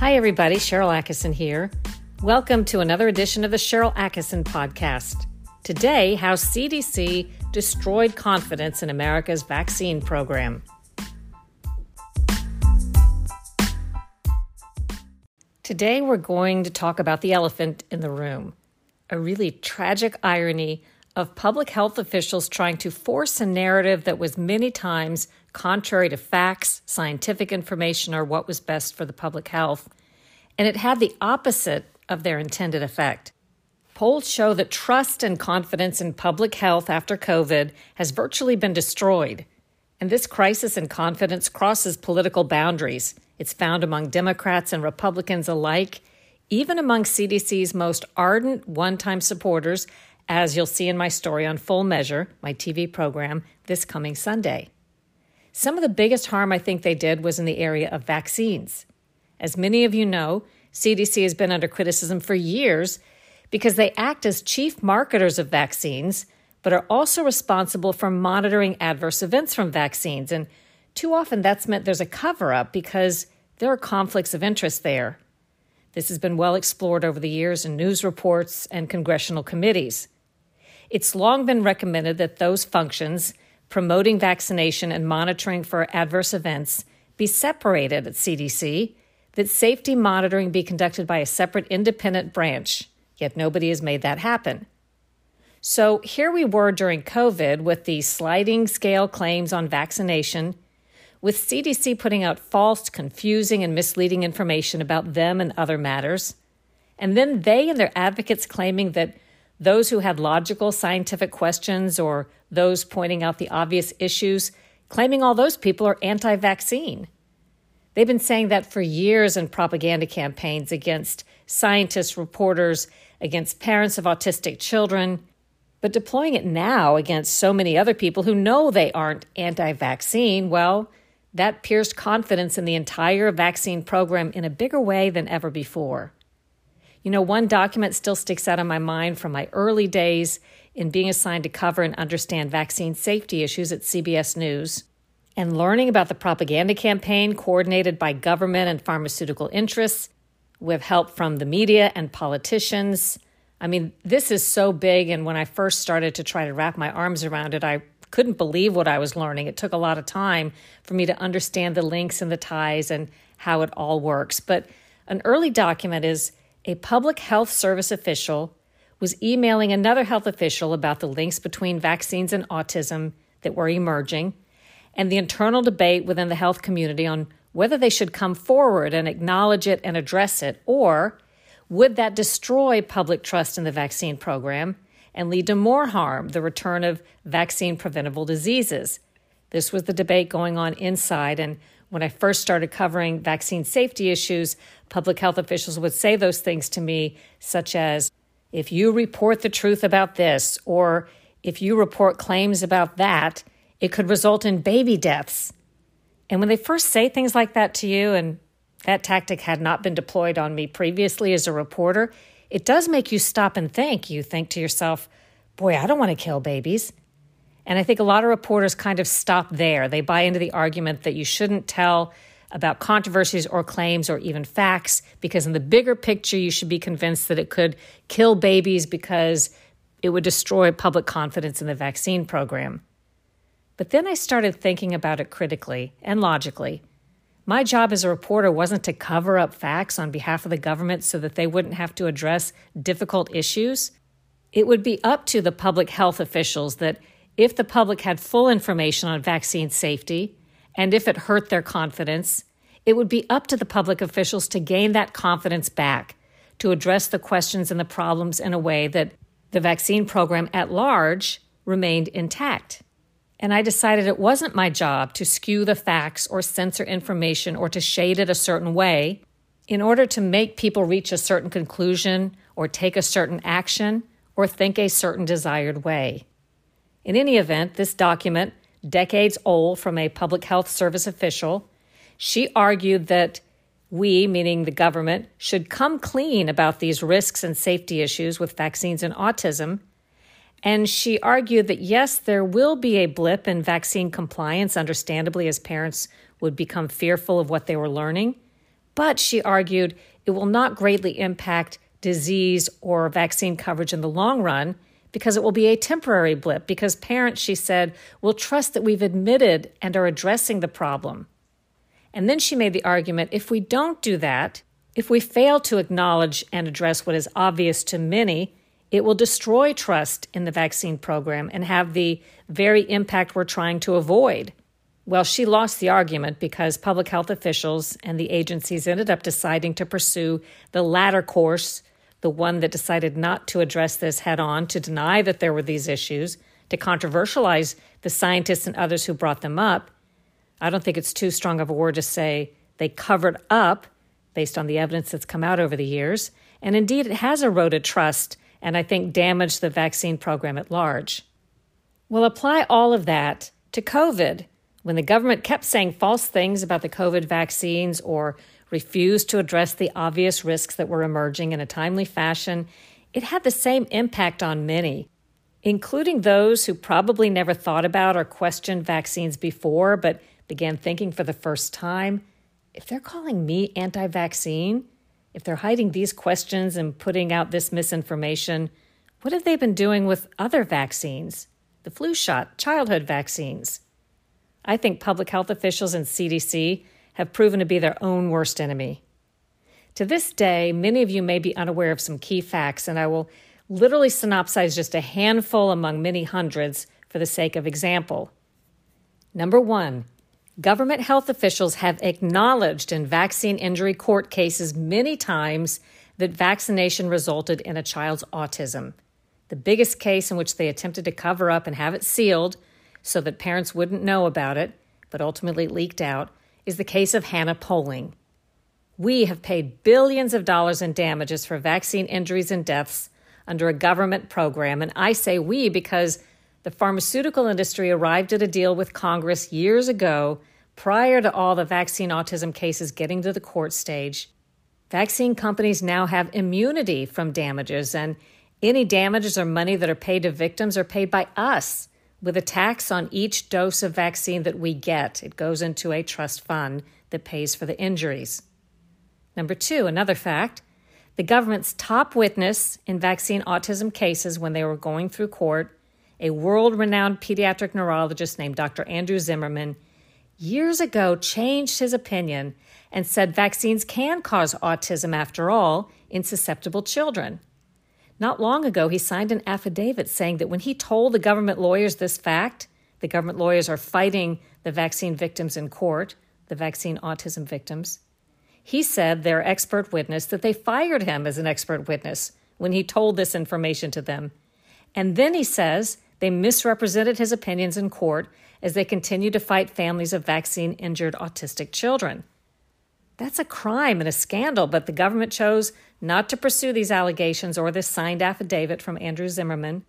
Hi, everybody. Sharyl Attkisson here. Welcome to another edition of the Sharyl Attkisson podcast. Today, how CDC destroyed confidence in America's vaccine program. Today, we're going to talk about the elephant in the room a really tragic irony of public health officials trying to force a narrative that was many times contrary to facts, scientific information, or what was best for the public health. And it had the opposite of their intended effect. Polls show that trust and confidence in public health after COVID has virtually been destroyed. And this crisis in confidence crosses political boundaries. It's found among Democrats and Republicans alike, even among CDC's most ardent one time supporters, as you'll see in my story on Full Measure, my TV program, this coming Sunday. Some of the biggest harm I think they did was in the area of vaccines. As many of you know, CDC has been under criticism for years because they act as chief marketers of vaccines, but are also responsible for monitoring adverse events from vaccines. And too often that's meant there's a cover up because there are conflicts of interest there. This has been well explored over the years in news reports and congressional committees. It's long been recommended that those functions, promoting vaccination and monitoring for adverse events, be separated at CDC, that safety monitoring be conducted by a separate independent branch, yet nobody has made that happen. So here we were during COVID with the sliding scale claims on vaccination, with CDC putting out false, confusing, and misleading information about them and other matters, and then they and their advocates claiming that those who had logical scientific questions or those pointing out the obvious issues, claiming all those people are anti vaccine. They've been saying that for years in propaganda campaigns against scientists, reporters, against parents of autistic children, but deploying it now against so many other people who know they aren't anti vaccine, well, that pierced confidence in the entire vaccine program in a bigger way than ever before. You know, one document still sticks out in my mind from my early days in being assigned to cover and understand vaccine safety issues at CBS News and learning about the propaganda campaign coordinated by government and pharmaceutical interests with help from the media and politicians. I mean, this is so big. And when I first started to try to wrap my arms around it, I couldn't believe what I was learning. It took a lot of time for me to understand the links and the ties and how it all works. But an early document is a public health service official was emailing another health official about the links between vaccines and autism that were emerging and the internal debate within the health community on whether they should come forward and acknowledge it and address it, or would that destroy public trust in the vaccine program and lead to more harm, the return of vaccine preventable diseases? This was the debate going on inside, and when I first started covering vaccine safety issues, public health officials would say those things to me, such as, if you report the truth about this, or if you report claims about that, it could result in baby deaths. And when they first say things like that to you, and that tactic had not been deployed on me previously as a reporter, it does make you stop and think. You think to yourself, boy, I don't want to kill babies. And I think a lot of reporters kind of stop there. They buy into the argument that you shouldn't tell about controversies or claims or even facts because, in the bigger picture, you should be convinced that it could kill babies because it would destroy public confidence in the vaccine program. But then I started thinking about it critically and logically. My job as a reporter wasn't to cover up facts on behalf of the government so that they wouldn't have to address difficult issues. It would be up to the public health officials that if the public had full information on vaccine safety, and if it hurt their confidence, it would be up to the public officials to gain that confidence back, to address the questions and the problems in a way that the vaccine program at large remained intact. And I decided it wasn't my job to skew the facts or censor information or to shade it a certain way in order to make people reach a certain conclusion or take a certain action or think a certain desired way. In any event, this document, decades old from a public health service official, she argued that we, meaning the government, should come clean about these risks and safety issues with vaccines and autism. And she argued that yes, there will be a blip in vaccine compliance, understandably, as parents would become fearful of what they were learning. But she argued it will not greatly impact disease or vaccine coverage in the long run because it will be a temporary blip because parents, she said, will trust that we've admitted and are addressing the problem. And then she made the argument if we don't do that, if we fail to acknowledge and address what is obvious to many, it will destroy trust in the vaccine program and have the very impact we're trying to avoid. Well, she lost the argument because public health officials and the agencies ended up deciding to pursue the latter course, the one that decided not to address this head on, to deny that there were these issues, to controversialize the scientists and others who brought them up. I don't think it's too strong of a word to say they covered up based on the evidence that's come out over the years. And indeed, it has eroded trust and I think damaged the vaccine program at large. We'll apply all of that to COVID. When the government kept saying false things about the COVID vaccines or refused to address the obvious risks that were emerging in a timely fashion, it had the same impact on many, including those who probably never thought about or questioned vaccines before but began thinking for the first time if they're calling me anti vaccine, if they're hiding these questions and putting out this misinformation, what have they been doing with other vaccines? The flu shot, childhood vaccines. I think public health officials and CDC have proven to be their own worst enemy. To this day, many of you may be unaware of some key facts, and I will literally synopsize just a handful among many hundreds for the sake of example. Number one, Government health officials have acknowledged in vaccine injury court cases many times that vaccination resulted in a child's autism. The biggest case in which they attempted to cover up and have it sealed so that parents wouldn't know about it, but ultimately leaked out, is the case of Hannah Poling. We have paid billions of dollars in damages for vaccine injuries and deaths under a government program, and I say we because the pharmaceutical industry arrived at a deal with Congress years ago prior to all the vaccine autism cases getting to the court stage, vaccine companies now have immunity from damages, and any damages or money that are paid to victims are paid by us with a tax on each dose of vaccine that we get. It goes into a trust fund that pays for the injuries. Number two, another fact the government's top witness in vaccine autism cases when they were going through court, a world renowned pediatric neurologist named Dr. Andrew Zimmerman, years ago changed his opinion and said vaccines can cause autism after all in susceptible children. Not long ago, he signed an affidavit saying that when he told the government lawyers this fact, the government lawyers are fighting the vaccine victims in court, the vaccine autism victims. He said, their expert witness, that they fired him as an expert witness when he told this information to them. And then he says they misrepresented his opinions in court as they continue to fight families of vaccine injured autistic children. That's a crime and a scandal, but the government chose not to pursue these allegations or this signed affidavit from Andrew Zimmerman.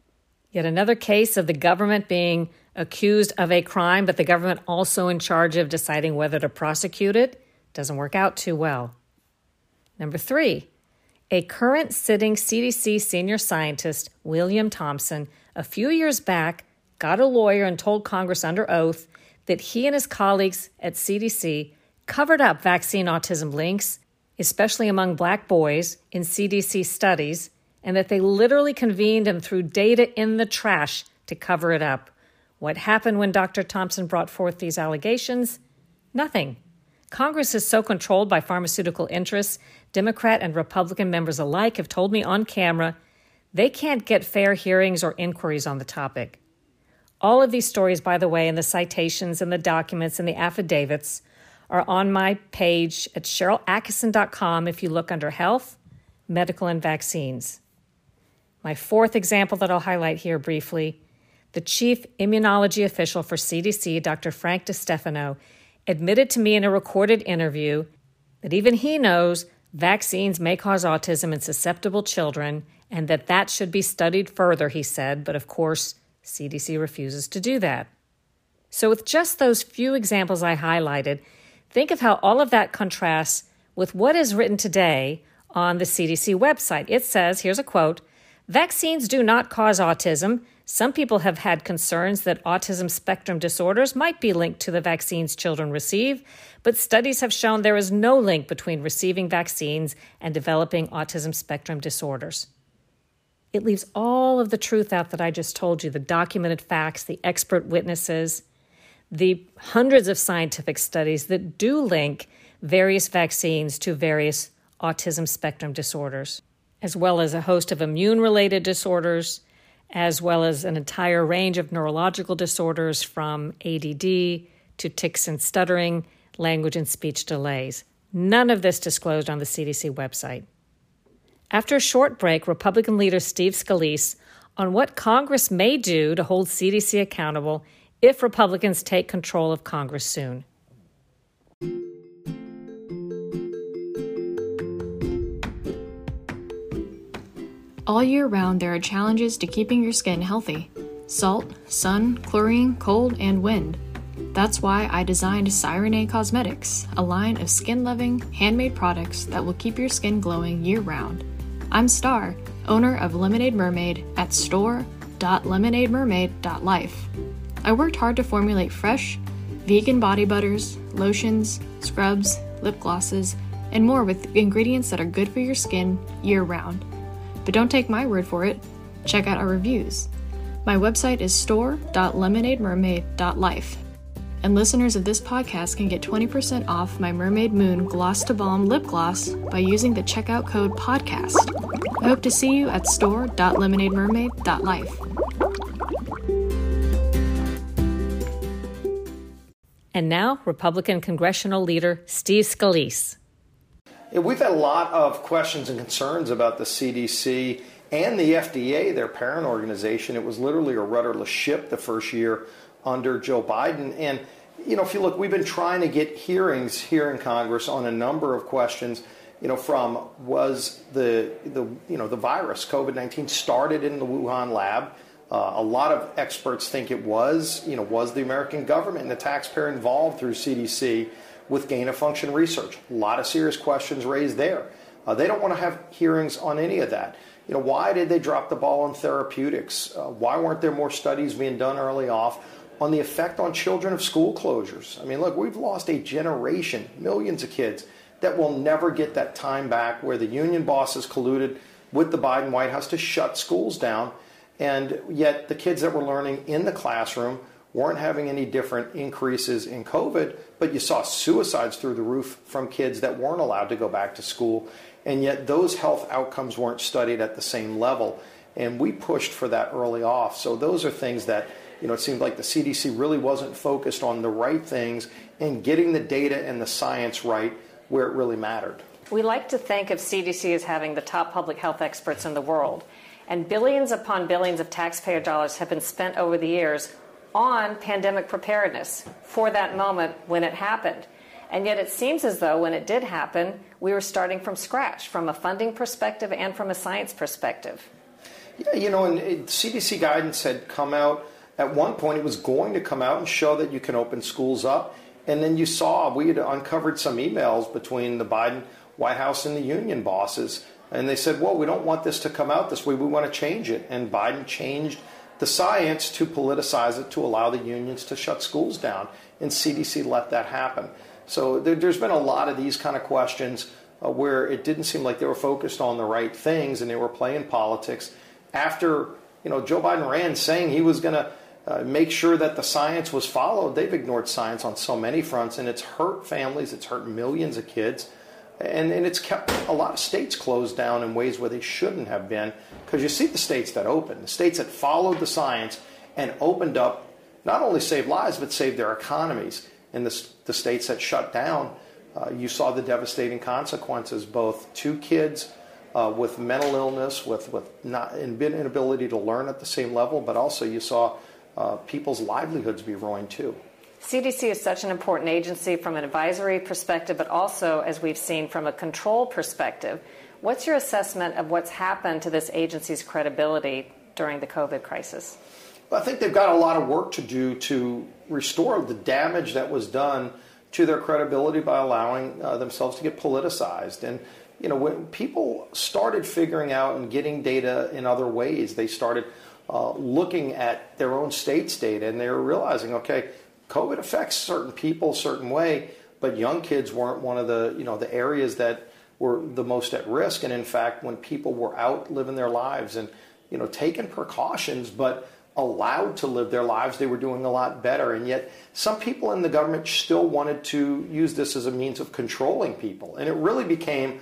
Yet another case of the government being accused of a crime, but the government also in charge of deciding whether to prosecute it, doesn't work out too well. Number three, a current sitting CDC senior scientist, William Thompson, a few years back got a lawyer and told Congress under oath that he and his colleagues at CDC covered up vaccine autism links, especially among black boys, in CDC studies, and that they literally convened and threw data in the trash to cover it up. What happened when Dr. Thompson brought forth these allegations? Nothing. Congress is so controlled by pharmaceutical interests, Democrat and Republican members alike have told me on camera they can't get fair hearings or inquiries on the topic. All of these stories, by the way, and the citations and the documents and the affidavits are on my page at SharylAttkisson.com if you look under Health, Medical, and Vaccines. My fourth example that I'll highlight here briefly the chief immunology official for CDC, Dr. Frank DeStefano, admitted to me in a recorded interview that even he knows vaccines may cause autism in susceptible children and that that should be studied further, he said, but of course, CDC refuses to do that. So, with just those few examples I highlighted, think of how all of that contrasts with what is written today on the CDC website. It says here's a quote Vaccines do not cause autism. Some people have had concerns that autism spectrum disorders might be linked to the vaccines children receive, but studies have shown there is no link between receiving vaccines and developing autism spectrum disorders. It leaves all of the truth out that I just told you the documented facts, the expert witnesses, the hundreds of scientific studies that do link various vaccines to various autism spectrum disorders, as well as a host of immune related disorders as well as an entire range of neurological disorders from ADD to tics and stuttering, language and speech delays. None of this disclosed on the CDC website. After a short break, Republican leader Steve Scalise on what Congress may do to hold CDC accountable if Republicans take control of Congress soon. All year round, there are challenges to keeping your skin healthy salt, sun, chlorine, cold, and wind. That's why I designed Cyrene Cosmetics, a line of skin loving, handmade products that will keep your skin glowing year round. I'm Star, owner of Lemonade Mermaid at store.lemonademermaid.life. I worked hard to formulate fresh, vegan body butters, lotions, scrubs, lip glosses, and more with ingredients that are good for your skin year round. But don't take my word for it, check out our reviews. My website is store.lemonademermaid.life. And listeners of this podcast can get 20% off my Mermaid Moon Gloss to Balm lip gloss by using the checkout code PODCAST. I hope to see you at store.lemonademermaid.life. And now, Republican congressional leader Steve Scalise. We've had a lot of questions and concerns about the CDC and the FDA, their parent organization. It was literally a rudderless ship the first year under Joe Biden. And, you know, if you look, we've been trying to get hearings here in Congress on a number of questions, you know, from was the, the you know, the virus, COVID 19, started in the Wuhan lab? Uh, a lot of experts think it was, you know, was the American government and the taxpayer involved through CDC? with gain of function research. A lot of serious questions raised there. Uh, they don't want to have hearings on any of that. You know, why did they drop the ball on therapeutics? Uh, why weren't there more studies being done early off on the effect on children of school closures? I mean, look, we've lost a generation, millions of kids that will never get that time back where the union bosses colluded with the Biden White House to shut schools down. And yet, the kids that were learning in the classroom weren't having any different increases in COVID, but you saw suicides through the roof from kids that weren't allowed to go back to school. And yet those health outcomes weren't studied at the same level. And we pushed for that early off. So those are things that, you know, it seemed like the CDC really wasn't focused on the right things and getting the data and the science right where it really mattered. We like to think of CDC as having the top public health experts in the world. And billions upon billions of taxpayer dollars have been spent over the years on pandemic preparedness for that moment when it happened. And yet it seems as though when it did happen, we were starting from scratch from a funding perspective and from a science perspective. Yeah, you know, and uh, CDC guidance had come out at one point, it was going to come out and show that you can open schools up. And then you saw we had uncovered some emails between the Biden White House and the union bosses. And they said, well, we don't want this to come out this way. We want to change it. And Biden changed the science to politicize it to allow the unions to shut schools down. And CDC let that happen. So there, has been a lot of these kind of questions uh, where it didn't seem like they were focused on the right things and they were playing politics. After you know Joe Biden ran saying he was going to uh, make sure that the science was followed, they've ignored science on so many fronts, and it's hurt families, it's hurt millions of kids and, and it's kept a lot of states closed down in ways where they shouldn't have been because you see the states that opened, the states that followed the science and opened up, not only saved lives, but saved their economies. In the, the states that shut down, uh, you saw the devastating consequences, both to kids uh, with mental illness, with, with not, inability to learn at the same level, but also you saw uh, people's livelihoods be ruined too. CDC is such an important agency from an advisory perspective, but also, as we've seen, from a control perspective. What's your assessment of what's happened to this agency's credibility during the COVID crisis? Well, I think they've got a lot of work to do to restore the damage that was done to their credibility by allowing uh, themselves to get politicized. And, you know, when people started figuring out and getting data in other ways, they started uh, looking at their own state's data and they were realizing, okay, COVID affects certain people a certain way, but young kids weren't one of the you know the areas that were the most at risk. And in fact, when people were out living their lives and you know taking precautions, but allowed to live their lives, they were doing a lot better. And yet, some people in the government still wanted to use this as a means of controlling people. And it really became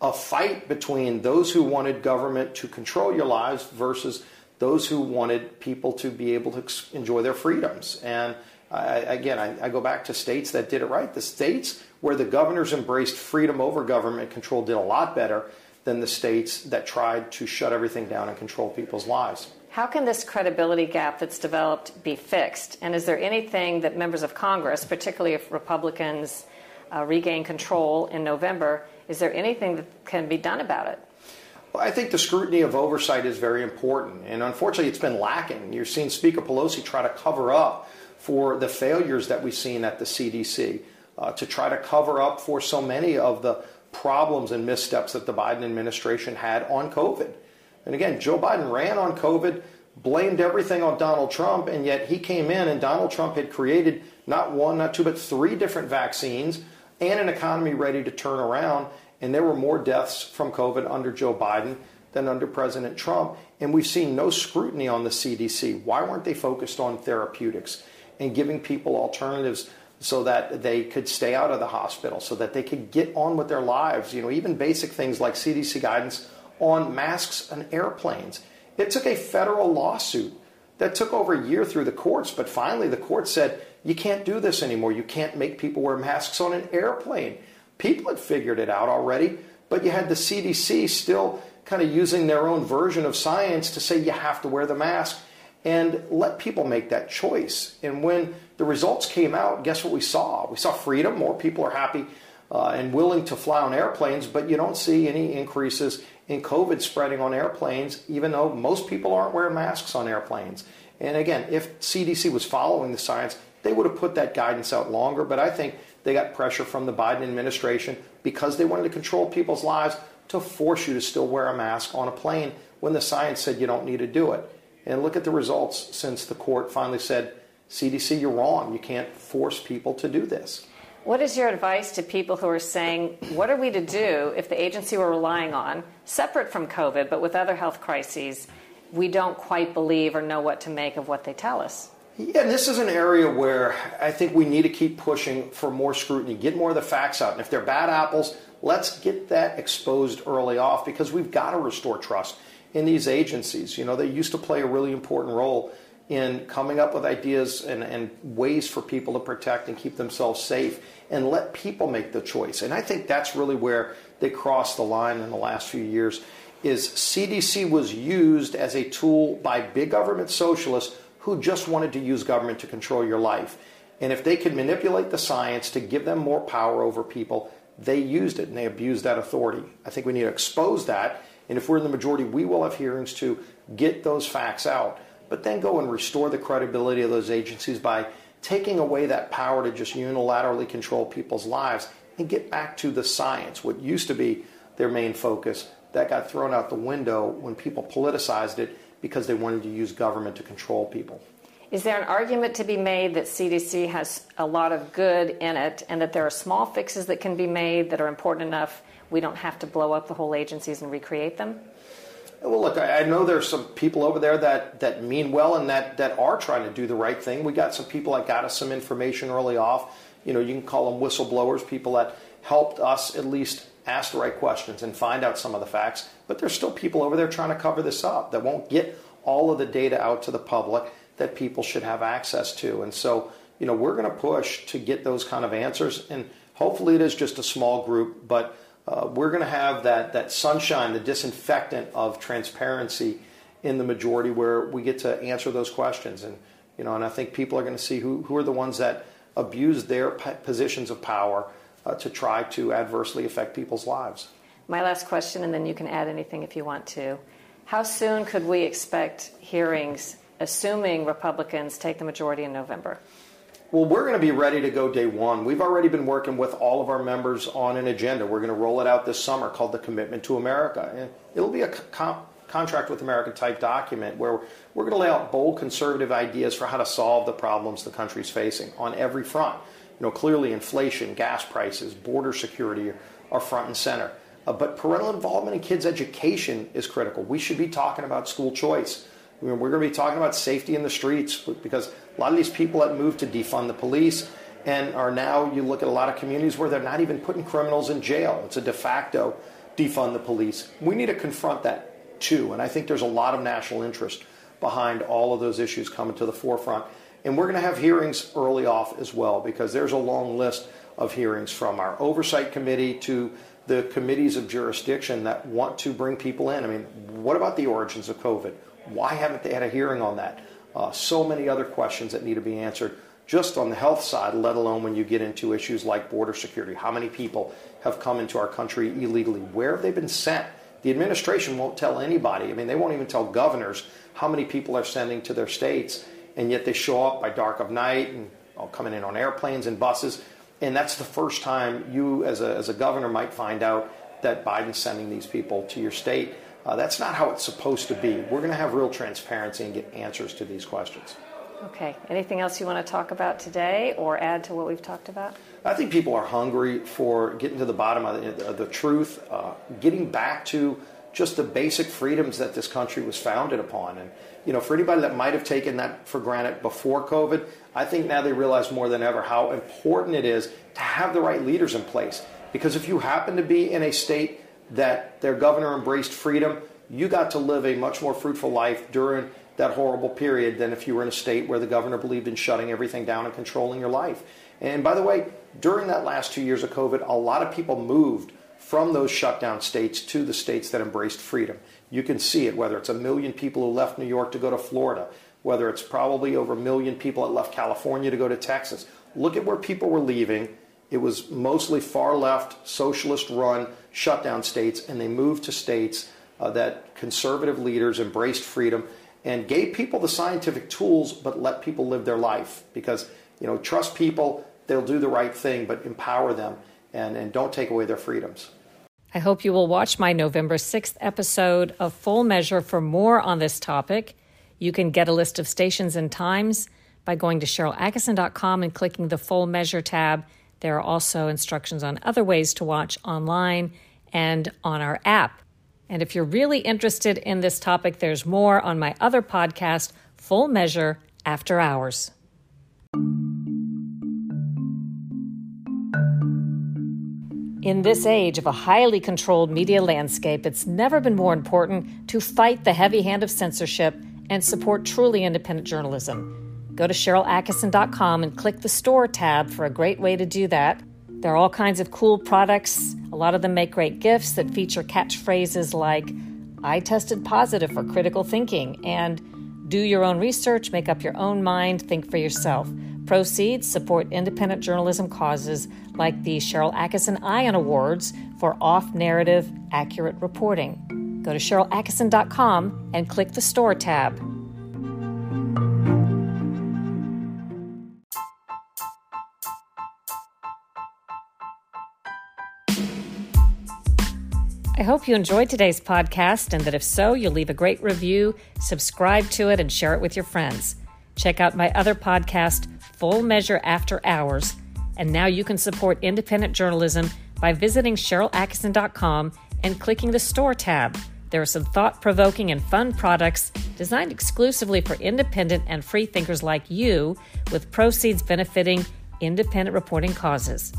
a fight between those who wanted government to control your lives versus those who wanted people to be able to enjoy their freedoms. And I, again, I, I, go back to states that did it right. The states where the governors embraced freedom over government control did a lot better than the states that tried to shut everything down and control people's lives. How can this credibility gap that's developed be fixed? And is there anything that members of Congress, particularly if Republicans uh, regain control in November, is there anything that can be done about it? Well, I think the scrutiny of oversight is very important. And unfortunately, it's been lacking. You're seeing Speaker Pelosi try to cover up for the failures that we've seen at the CDC, uh, to try to cover up for so many of the problems and missteps that the Biden administration had on COVID. And again, Joe Biden ran on COVID, blamed everything on Donald Trump, and yet he came in and Donald Trump had created not one, not two, but three different vaccines and an economy ready to turn around. And there were more deaths from COVID under Joe Biden than under President Trump. And we've seen no scrutiny on the CDC. Why weren't they focused on therapeutics? And giving people alternatives so that they could stay out of the hospital, so that they could get on with their lives. You know, even basic things like CDC guidance on masks and airplanes. It took a federal lawsuit that took over a year through the courts, but finally the court said, you can't do this anymore. You can't make people wear masks on an airplane. People had figured it out already, but you had the CDC still kind of using their own version of science to say you have to wear the mask and let people make that choice. And when the results came out, guess what we saw? We saw freedom. More people are happy uh, and willing to fly on airplanes, but you don't see any increases in COVID spreading on airplanes, even though most people aren't wearing masks on airplanes. And again, if CDC was following the science, they would have put that guidance out longer. But I think they got pressure from the Biden administration because they wanted to control people's lives to force you to still wear a mask on a plane when the science said you don't need to do it. And look at the results since the court finally said, CDC, you're wrong. You can't force people to do this. What is your advice to people who are saying, what are we to do if the agency we're relying on, separate from COVID, but with other health crises, we don't quite believe or know what to make of what they tell us? Yeah, and this is an area where I think we need to keep pushing for more scrutiny, get more of the facts out. And if they're bad apples, let's get that exposed early off because we've got to restore trust in these agencies. You know, they used to play a really important role in coming up with ideas and, and ways for people to protect and keep themselves safe and let people make the choice. And I think that's really where they crossed the line in the last few years is CDC was used as a tool by big government socialists who just wanted to use government to control your life. And if they could manipulate the science to give them more power over people, they used it and they abused that authority. I think we need to expose that and if we're in the majority, we will have hearings to get those facts out, but then go and restore the credibility of those agencies by taking away that power to just unilaterally control people's lives and get back to the science, what used to be their main focus. That got thrown out the window when people politicized it because they wanted to use government to control people. Is there an argument to be made that CDC has a lot of good in it and that there are small fixes that can be made that are important enough we don't have to blow up the whole agencies and recreate them? Well, look, I, know there's some people over there that, that mean well and that, that are trying to do the right thing. We got some people that got us some information early off. You know, you can call them whistleblowers, people that helped us at least ask the right questions and find out some of the facts. But there's still people over there trying to cover this up that won't get all of the data out to the public that people should have access to. And so, you know, we're going to push to get those kind of answers. And hopefully it is just a small group, but uh, we're going to have that, that sunshine, the disinfectant of transparency in the majority where we get to answer those questions. And, you know, and I think people are going to see who, who are the ones that abuse their positions of power uh, to try to adversely affect people's lives. My last question, and then you can add anything if you want to. How soon could we expect hearings, assuming Republicans take the majority in November? Well, we're going to be ready to go day one. We've already been working with all of our members on an agenda. We're going to roll it out this summer called the Commitment to America. And it'll be a com- contract with America type document where we're going to lay out bold conservative ideas for how to solve the problems the country's facing on every front. You know, clearly inflation, gas prices, border security are front and center. Uh, but parental involvement in kids' education is critical. We should be talking about school choice. We're going to be talking about safety in the streets because a lot of these people that moved to defund the police and are now, you look at a lot of communities where they're not even putting criminals in jail. It's a de facto defund the police. We need to confront that too. And I think there's a lot of national interest behind all of those issues coming to the forefront. And we're going to have hearings early off as well because there's a long list of hearings from our oversight committee to the committees of jurisdiction that want to bring people in. I mean, what about the origins of COVID? Why haven't they had a hearing on that? Uh, so many other questions that need to be answered just on the health side, let alone when you get into issues like border security. How many people have come into our country illegally? Where have they been sent? The administration won't tell anybody. I mean, they won't even tell governors how many people are sending to their states, and yet they show up by dark of night and oh, coming in on airplanes and buses. And that's the first time you, as a, as a governor, might find out that Biden's sending these people to your state. Uh, that's not how it's supposed to be. We're going to have real transparency and get answers to these questions. Okay. Anything else you want to talk about today or add to what we've talked about? I think people are hungry for getting to the bottom of the, of the truth, uh, getting back to just the basic freedoms that this country was founded upon. And, you know, for anybody that might have taken that for granted before COVID, I think now they realize more than ever how important it is to have the right leaders in place. Because if you happen to be in a state that their governor embraced freedom, you got to live a much more fruitful life during that horrible period than if you were in a state where the governor believed in shutting everything down and controlling your life. And by the way, during that last two years of COVID, a lot of people moved from those shutdown states to the states that embraced freedom. You can see it, whether it's a million people who left New York to go to Florida, whether it's probably over a million people that left California to go to Texas. Look at where people were leaving. It was mostly far left, socialist run shutdown states, and they moved to states uh, that conservative leaders embraced freedom and gave people the scientific tools, but let people live their life. Because, you know, trust people, they'll do the right thing, but empower them and, and don't take away their freedoms. I hope you will watch my November 6th episode of Full Measure for more on this topic. You can get a list of stations and times by going to SharylAttkisson.com and clicking the Full Measure tab. There are also instructions on other ways to watch online and on our app. And if you're really interested in this topic, there's more on my other podcast, Full Measure After Hours. In this age of a highly controlled media landscape, it's never been more important to fight the heavy hand of censorship and support truly independent journalism. Go to SharylAttkisson.com and click the Store tab for a great way to do that. There are all kinds of cool products. A lot of them make great gifts that feature catchphrases like, I tested positive for critical thinking, and do your own research, make up your own mind, think for yourself. Proceeds support independent journalism causes like the Sharyl Attkisson Ion Awards for off narrative, accurate reporting. Go to SharylAttkisson.com and click the Store tab. I hope you enjoyed today's podcast and that if so, you'll leave a great review, subscribe to it, and share it with your friends. Check out my other podcast, Full Measure After Hours. And now you can support independent journalism by visiting SharylAttkisson.com and clicking the Store tab. There are some thought provoking and fun products designed exclusively for independent and free thinkers like you, with proceeds benefiting independent reporting causes.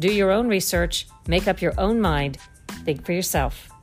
Do your own research, make up your own mind Think for yourself.